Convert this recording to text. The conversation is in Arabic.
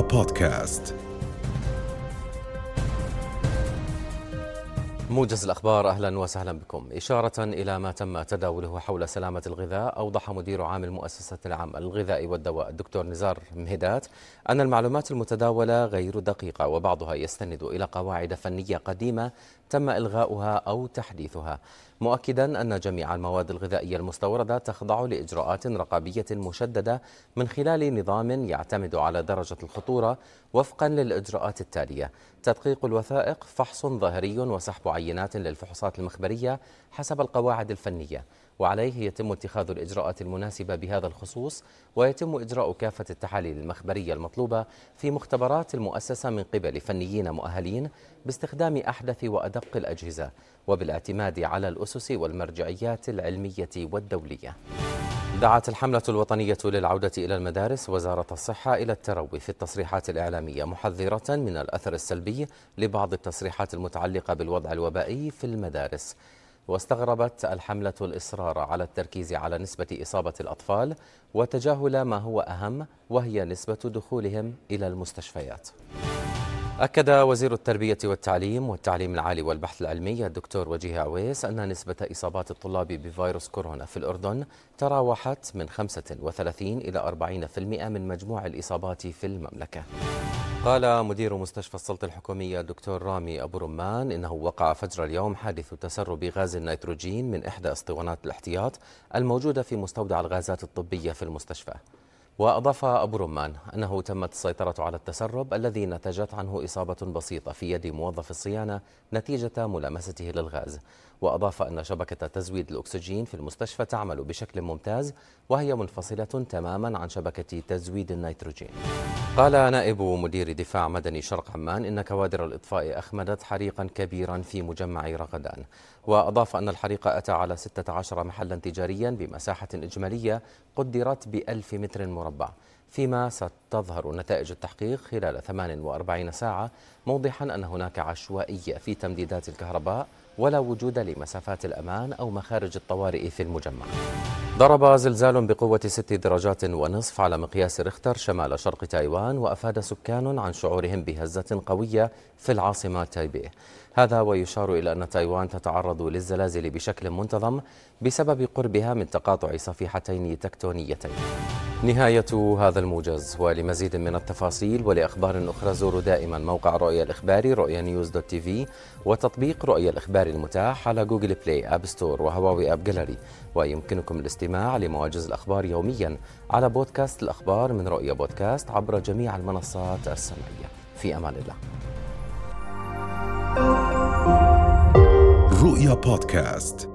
بودكاست. موجز الأخبار أهلا وسهلا بكم. إشارة إلى ما تم تداوله حول سلامة الغذاء أوضح مدير عام المؤسسة العامة للغذاء والدواء الدكتور نزار مهدات أن المعلومات المتداولة غير دقيقة وبعضها يستند إلى قواعد فنية قديمة تم إلغاؤها أو تحديثها. مؤكدا أن جميع المواد الغذائية المستوردة تخضع لإجراءات رقابية مشددة من خلال نظام يعتمد على درجة الخطورة وفقا للإجراءات التالية. تدقيق الوثائق فحص ظاهري وسحب عينات للفحوصات المخبرية حسب القواعد الفنية. وعليه يتم اتخاذ الإجراءات المناسبة بهذا الخصوص ويتم إجراء كافة التحاليل المخبرية المطلوبة في مختبرات المؤسسة من قبل فنيين مؤهلين باستخدام أحدث وأدق الأجهزة وبالاعتماد على الأسس والمرجعيات العلمية والدولية. دعت الحملة الوطنية للعودة إلى المدارس وزارة الصحة إلى التروي في التصريحات الإعلامية محذرة من الأثر السلبي لبعض التصريحات المتعلقة بالوضع الوبائي في المدارس. واستغربت الحملة الإصرار على التركيز على نسبة إصابة الأطفال وتجاهل ما هو أهم وهي نسبة دخولهم إلى المستشفيات. أكد وزير التربية والتعليم والتعليم العالي والبحث العلمي الدكتور وجيه عويس أن نسبة إصابات الطلاب بفيروس كورونا في الأردن تراوحت من 35 إلى 40% من مجموع الإصابات في المملكة. قال مدير مستشفى السلطة الحكومية الدكتور رامي أبو رمان إنه وقع فجر اليوم حادث تسرب غاز النيتروجين من إحدى أسطوانات الاحتياط الموجودة في مستودع الغازات الطبية في المستشفى. وأضاف أبو رمان أنه تمت السيطرة على التسرب الذي نتجت عنه إصابة بسيطة في يد موظف الصيانة نتيجة ملامسته للغاز. وأضاف أن شبكة تزويد الأكسجين في المستشفى تعمل بشكل ممتاز وهي منفصلة تماما عن شبكة تزويد النيتروجين. قال نائب مدير دفاع مدني شرق عمان إن كوادر الإطفاء أخمدت حريقا كبيرا في مجمع رغدان. وأضاف أن الحريق أتى على 16 محلا تجاريا بمساحة إجمالية قدرت بألف متر مربع فيما ستظهر نتائج التحقيق خلال 48 ساعة موضحا أن هناك عشوائية في تمديدات الكهرباء ولا وجود لمسافات الأمان أو مخارج الطوارئ في المجمع. ضرب زلزال بقوة ست درجات ونصف على مقياس ريختر شمال شرق تايوان وأفاد سكان عن شعورهم بهزة قوية في العاصمة تايبيه. هذا ويشار إلى أن تايوان تتعرض للزلازل بشكل منتظم بسبب قربها من تقاطع صفيحتين تكتونيتين. نهاية هذا الموجز ولمزيد من التفاصيل ولأخبار أخرى زوروا دائما موقع رؤيا الإخباري رؤيا news dot TV وتطبيق رؤيا الإخباري المتاح على Google Play App Store و Huawei AppGallery ويمكنكم الاستماع لمواجز الأخبار يوميا على بودكاست الأخبار من رؤيا بودكاست عبر جميع المنصات السمعية. في أمان الله. رؤيا بودكاست.